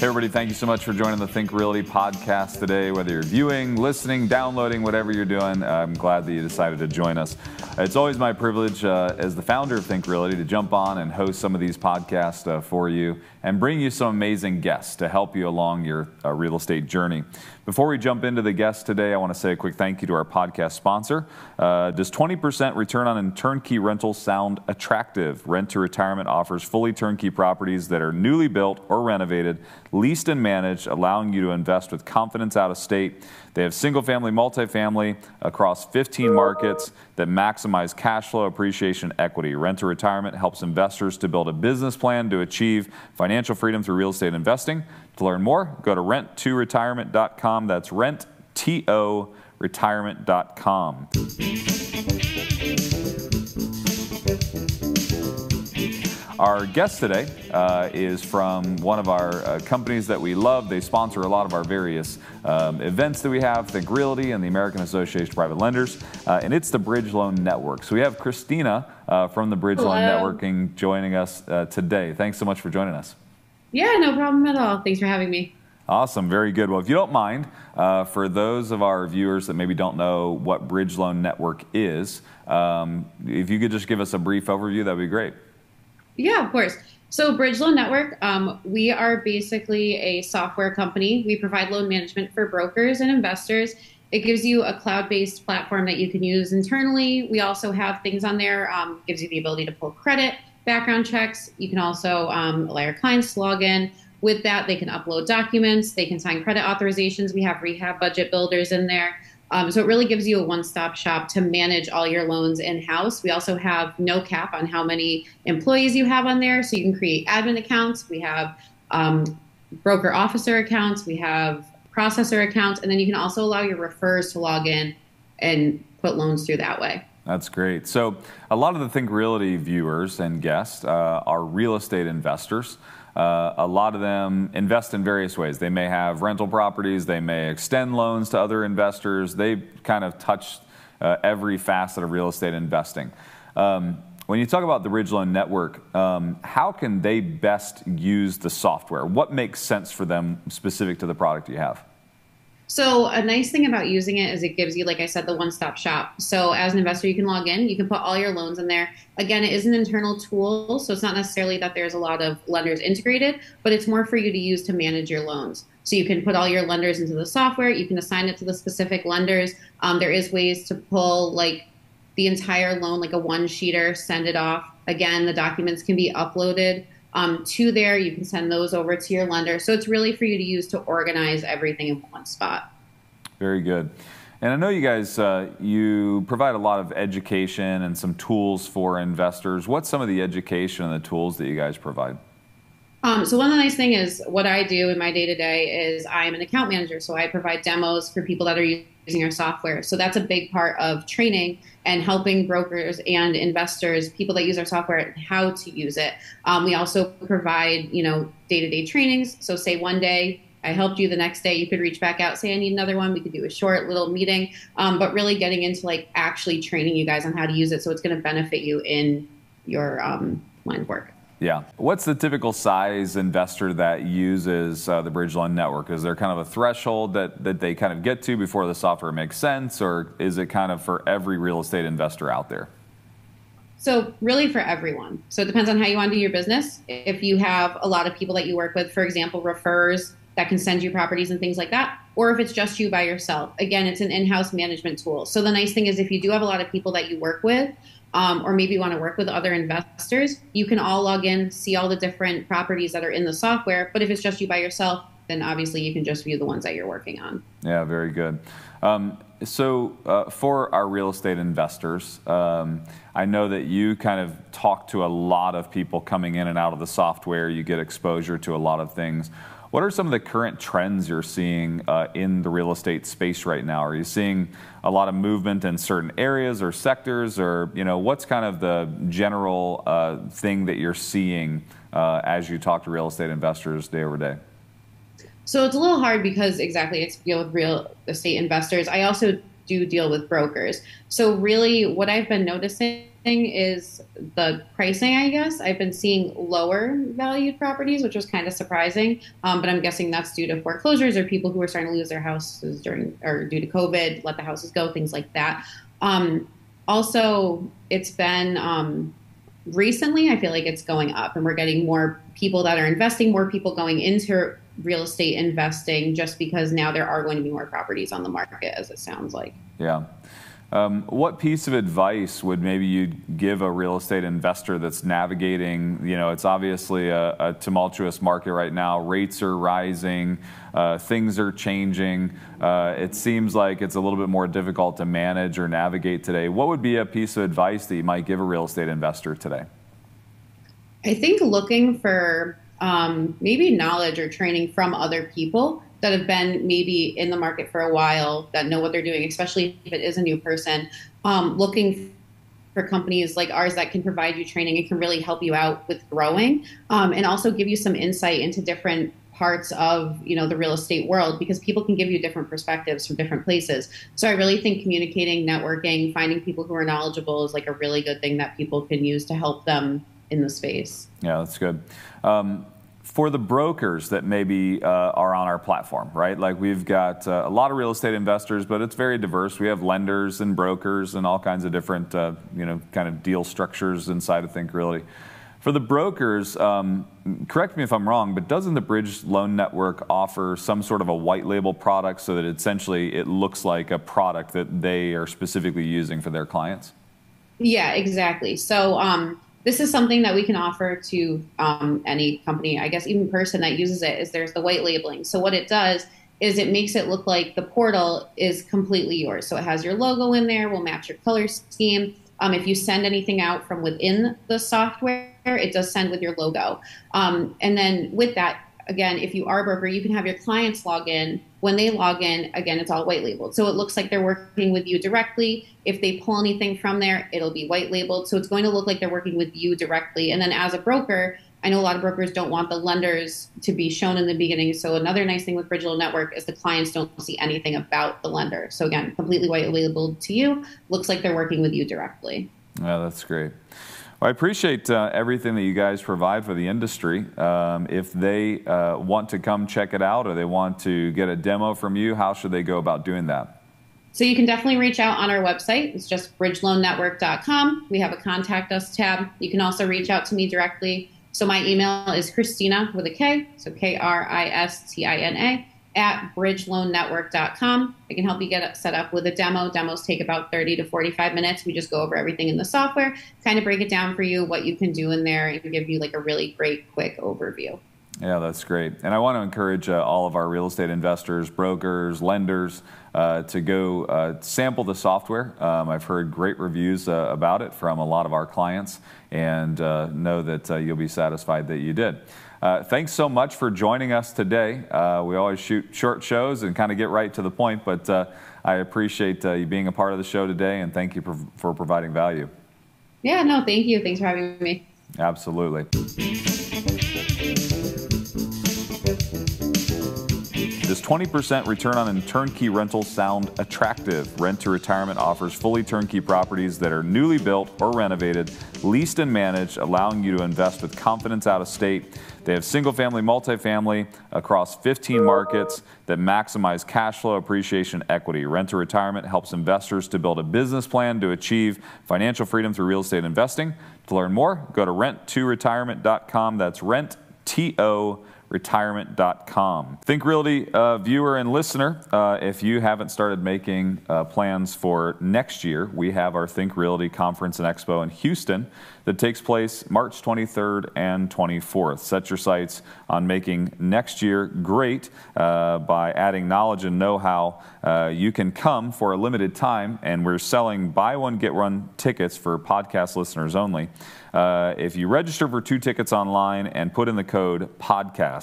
Hey, everybody, thank you so much for joining the Think Realty podcast today. Whether you're viewing, listening, downloading, whatever you're doing, I'm glad that you decided to join us. It's always my privilege uh, as the founder of Think Realty to jump on and host some of these podcasts uh, for you and bring you some amazing guests to help you along your uh, real estate journey. Before we jump into the guests today, I want to say a quick thank you to our podcast sponsor. Uh, does 20% return on turnkey rentals sound attractive? Rent to Retirement offers fully turnkey properties that are newly built or renovated, leased and managed, allowing you to invest with confidence out of state. They have single family, multifamily across 15 markets that maximize cash flow, appreciation, equity. Rent to Retirement helps investors to build a business plan to achieve financial freedom through real estate investing. To learn more, go to rent2retirement.com. That's rent, T-O, retirement.com. Our guest today uh, is from one of our uh, companies that we love. They sponsor a lot of our various um, events that we have, Think Realty and the American Association of Private Lenders, uh, and it's the Bridge Loan Network. So we have Kristina uh, from the Bridge Hello. Loan Networking joining us uh, today. Thanks so much for joining us. Yeah, no problem at all. Thanks for having me. Awesome, very good. Well, if you don't mind, uh, for those of our viewers that maybe don't know what Bridge Loan Network is, um, if you could just give us a brief overview, that'd be great. Yeah, of course. So, Bridge Loan Network, um, we are basically a software company. We provide loan management for brokers and investors. It gives you a cloud-based platform that you can use internally. We also have things on there. Um, gives you the ability to pull credit, background checks. You can also um, allow your clients to log in. With that, they can upload documents. They can sign credit authorizations. We have rehab budget builders in there. Um, so it really gives you a one-stop shop to manage all your loans in-house. We also have no cap on how many employees you have on there, so you can create admin accounts. We have um, broker officer accounts. We have processor accounts, and then you can also allow your refers to log in and put loans through that way. That's great. So, a lot of the Think Realty viewers and guests uh, are real estate investors. Uh, a lot of them invest in various ways. They may have rental properties, they may extend loans to other investors. They kind of touch uh, every facet of real estate investing. Um, when you talk about the Bridge Loan Network, um, how can they best use the software? What makes sense for them specific to the product you have? So a nice thing about using it is it gives you, like I said, the one-stop shop. So as an investor, you can log in, you can put all your loans in there. Again, it is an internal tool, so it's not necessarily that there's a lot of lenders integrated, but it's more for you to use to manage your loans. So you can put all your lenders into the software. You can assign it to the specific lenders. Um, there is ways to pull like the entire loan, like a one-sheeter, send it off. Again, the documents can be uploaded um, to there. You can send those over to your lender. So it's really for you to use to organize everything in one spot. Very good. And I know you guys, uh, you provide a lot of education and some tools for investors. What's some of the education and the tools that you guys provide? Um, so one of the nice thing is what I do in my day to day is I'm an account manager. So I provide demos for people that are using our software. So that's a big part of training and helping brokers and investors, people that use our software, how to use it. Um, we also provide, you know, day to day trainings. So say one day I helped you the next day, you could reach back out, say I need another one. We could do a short little meeting, um, but really getting into like actually training you guys on how to use it, so it's going to benefit you in your um, line of work. Yeah. What's the typical size investor that uses uh, the Loan Network? Is there kind of a threshold that, that they kind of get to before the software makes sense, or is it kind of for every real estate investor out there? So, really for everyone. So, it depends on how you want to do your business. If you have a lot of people that you work with, for example, refers that can send you properties and things like that, or if it's just you by yourself. Again, it's an in house management tool. So, the nice thing is if you do have a lot of people that you work with, um, or maybe want to work with other investors, you can all log in, see all the different properties that are in the software. But if it's just you by yourself, then obviously you can just view the ones that you're working on. Yeah, very good. Um, so, uh, for our real estate investors, um, I know that you kind of talk to a lot of people coming in and out of the software. You get exposure to a lot of things. What are some of the current trends you're seeing uh, in the real estate space right now? Are you seeing a lot of movement in certain areas or sectors, or you know, what's kind of the general uh, thing that you're seeing uh, as you talk to real estate investors day over day? So it's a little hard because exactly it's deal with real estate investors. I also do deal with brokers. So really, what I've been noticing is the pricing, I guess. I've been seeing lower valued properties, which was kind of surprising. Um, but I'm guessing that's due to foreclosures or people who are starting to lose their houses during or due to COVID, let the houses go, things like that. Um, also, it's been um, recently, I feel like it's going up, and we're getting more people that are investing, more people going into real estate investing just because now there are going to be more properties on the market, as it sounds like. Yeah. Um, what piece of advice would maybe you give a real estate investor that's navigating? You know, it's obviously a, a tumultuous market right now. Rates are rising, uh, things are changing. Uh, it seems like it's a little bit more difficult to manage or navigate today. What would be a piece of advice that you might give a real estate investor today? I think looking for um, maybe knowledge or training from other people that have been maybe in the market for a while that know what they're doing, especially if it is a new person, um, looking for companies like ours that can provide you training and can really help you out with growing um, and also give you some insight into different parts of you know the real estate world because people can give you different perspectives from different places. So i really think communicating networking finding people who are knowledgeable is like a really good thing that people can use to help them in the space yeah that's good um, for the brokers that maybe uh, are on our platform, right? Like we've got uh, a lot of real estate investors, but it's very diverse. We have lenders and brokers and all kinds of different, uh, you know, kind of deal structures inside of Think Realty. For the brokers, um, correct me if I'm wrong, but doesn't the Bridge Loan Network offer some sort of a white label product so that essentially it looks like a product that they are specifically using for their clients? Yeah, exactly. So um, this is something that we can offer to um, any company, I guess even person that uses it, is there's the white labeling. So what it does is it makes it look like the portal is completely yours. So it has your logo in there, will match your color scheme. Um, if you send anything out from within the software, it does send with your logo. Um, and then with that, again, if you are a broker, you can have your clients log in. When they log in, again, it's all white labeled. So it looks like they're working with you directly. If they pull anything from there, it'll be white labeled. So it's going to look like they're working with you directly. And then as a broker, I know a lot of brokers don't want the lenders to be shown in the beginning. So another nice thing with Bridge Loan Network is the clients don't see anything about the lender. So again, completely white labeled to you. Looks like they're working with you directly. Yeah, that's great. Well, I appreciate uh, everything that you guys provide for the industry. Um, if they uh, want to come check it out or they want to get a demo from you, how should they go about doing that? So you can definitely reach out on our website. It's just bridgeloannetwork.com. We have a contact us tab. You can also reach out to me directly. So my email is Kristina with a K, so K R I S T I N A at bridgeloannetwork.com. I can help you get set up with a demo. Demos take about 30 to 45 minutes. We just go over everything in the software, kind of break it down for you, what you can do in there, and give you like a really great quick overview. Yeah, that's great. And I want to encourage uh, all of our real estate investors, brokers, lenders uh, to go uh, sample the software. Um, I've heard great reviews uh, about it from a lot of our clients and uh, know that uh, you'll be satisfied that you did. Uh, thanks so much for joining us today. Uh, we always shoot short shows and kind of get right to the point, but uh, I appreciate uh, you being a part of the show today and thank you for, for providing value. Yeah, no, thank you. Thanks for having me. Absolutely. Does 20% return on a turnkey rental sound attractive? Rent to Retirement offers fully turnkey properties that are newly built or renovated, leased and managed, allowing you to invest with confidence out of state. They have single family, multifamily across 15 markets that maximize cash flow, appreciation, equity. Rent to Retirement helps investors to build a business plan to achieve financial freedom through real estate investing. To learn more, go to rent2retirement.com. That's rent, T O retirement.com. Think Realty uh, viewer and listener, uh, if you haven't started making uh, plans for next year, we have our Think Realty Conference and Expo in Houston that takes place March 23rd and 24th. Set your sights on making next year great uh, by adding knowledge and know how. Uh, you can come for a limited time, and we're selling buy one, get one tickets for podcast listeners only. Uh, if you register for two tickets online and put in the code podcast,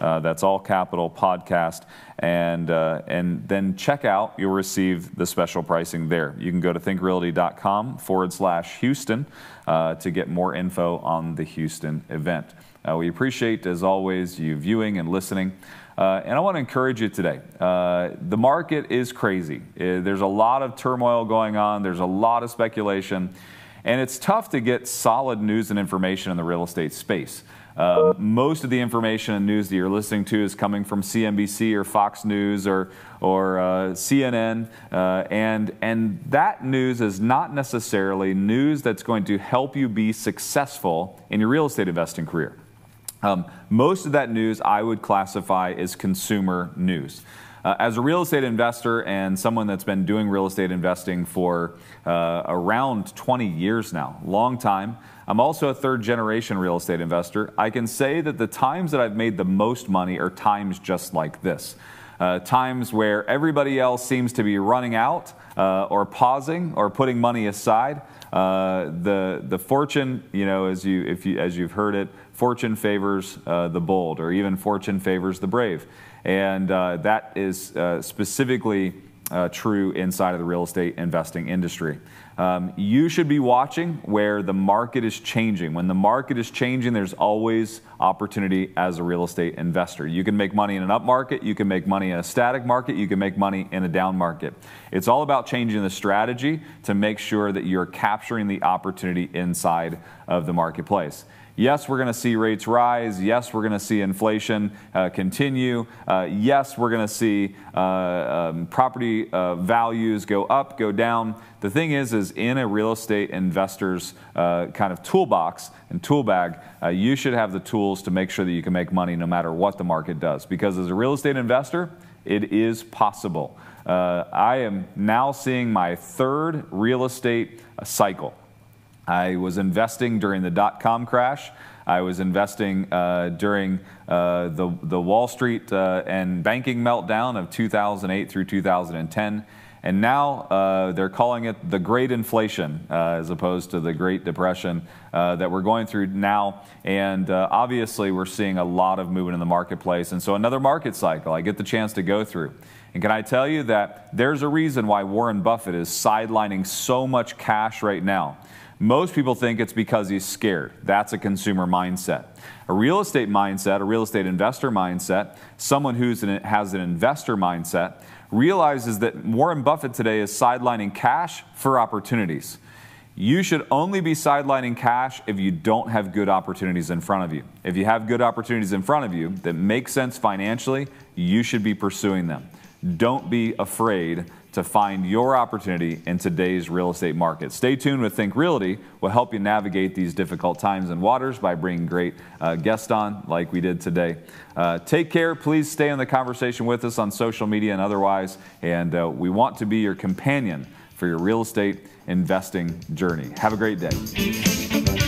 uh, that's all capital podcast, and uh, and then check out, you'll receive the special pricing there. You can go to thinkrealty.com forward slash Houston uh, to get more info on the Houston event. Uh, we appreciate, as always, you viewing and listening. Uh, and I want to encourage you today. Uh, the market is crazy. Uh, there's a lot of turmoil going on. There's a lot of speculation. And it's tough to get solid news and information in the real estate space. Uh, most of the information and news that you're listening to is coming from CNBC or Fox News or, or uh, CNN, uh, and, and that news is not necessarily news that's going to help you be successful in your real estate investing career. Um, most of that news I would classify as consumer news. Uh, as a real estate investor and someone that's been doing real estate investing for uh, around 20 years now, long time, I'm also a third generation real estate investor. I can say that the times that I've made the most money are times just like this. Uh, times where everybody else seems to be running out uh, or pausing or putting money aside. Uh, the the fortune, you know, as you if you as you've heard it, fortune favors uh, the bold, or even fortune favors the brave. And uh, that is uh, specifically uh, true inside of the real estate investing industry. Um, you should be watching where the market is changing. When the market is changing, there's always opportunity as a real estate investor. You can make money in an up market, you can make money in a static market, you can make money in a down market. It's all about changing the strategy to make sure that you're capturing the opportunity inside of the marketplace. Yes, we're going to see rates rise. Yes, we're going to see inflation uh, continue. Uh, yes, we're going to see uh, um, property uh, values go up, go down. The thing is, is in a real estate investor's uh, kind of toolbox and tool bag, uh, you should have the tools to make sure that you can make money no matter what the market does. Because as a real estate investor, it is possible. I am now seeing my third real estate cycle. I was investing during the dot com crash. I was investing uh, during uh, the, the Wall Street uh, and banking meltdown of 2008 through 2010. And now uh, they're calling it the Great Inflation uh, as opposed to the Great Depression uh, that we're going through now. And obviously, we're seeing a lot of movement in the marketplace. And so, another market cycle I get the chance to go through. And can I tell you that there's a reason why Warren Buffett is sidelining so much cash right now? Most people think it's because he's scared. That's a consumer mindset. A real estate mindset, a real estate investor mindset, someone who has an investor mindset, realizes that Warren Buffett today is sidelining cash for opportunities. You should only be sidelining cash if you don't have good opportunities in front of you. If you have good opportunities in front of you that make sense financially, you should be pursuing them. Don't be afraid to find your opportunity in today's real estate market. Stay tuned with Think Realty. We'll help you navigate these difficult times and waters by bringing great uh, guests on like we did today. Uh, take care. Please stay in the conversation with us on social media and otherwise. And uh, we want to be your companion for your real estate investing journey. Have a great day.